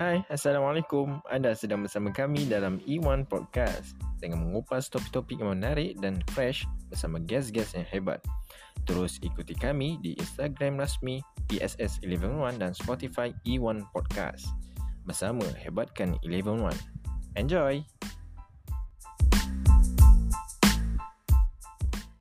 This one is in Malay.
Hai, Assalamualaikum. Anda sedang bersama kami dalam E1 Podcast dengan mengupas topik-topik yang menarik dan fresh bersama guest-guest yang hebat. Terus ikuti kami di Instagram rasmi PSS111 dan Spotify E1 Podcast. Bersama hebatkan 111. Enjoy!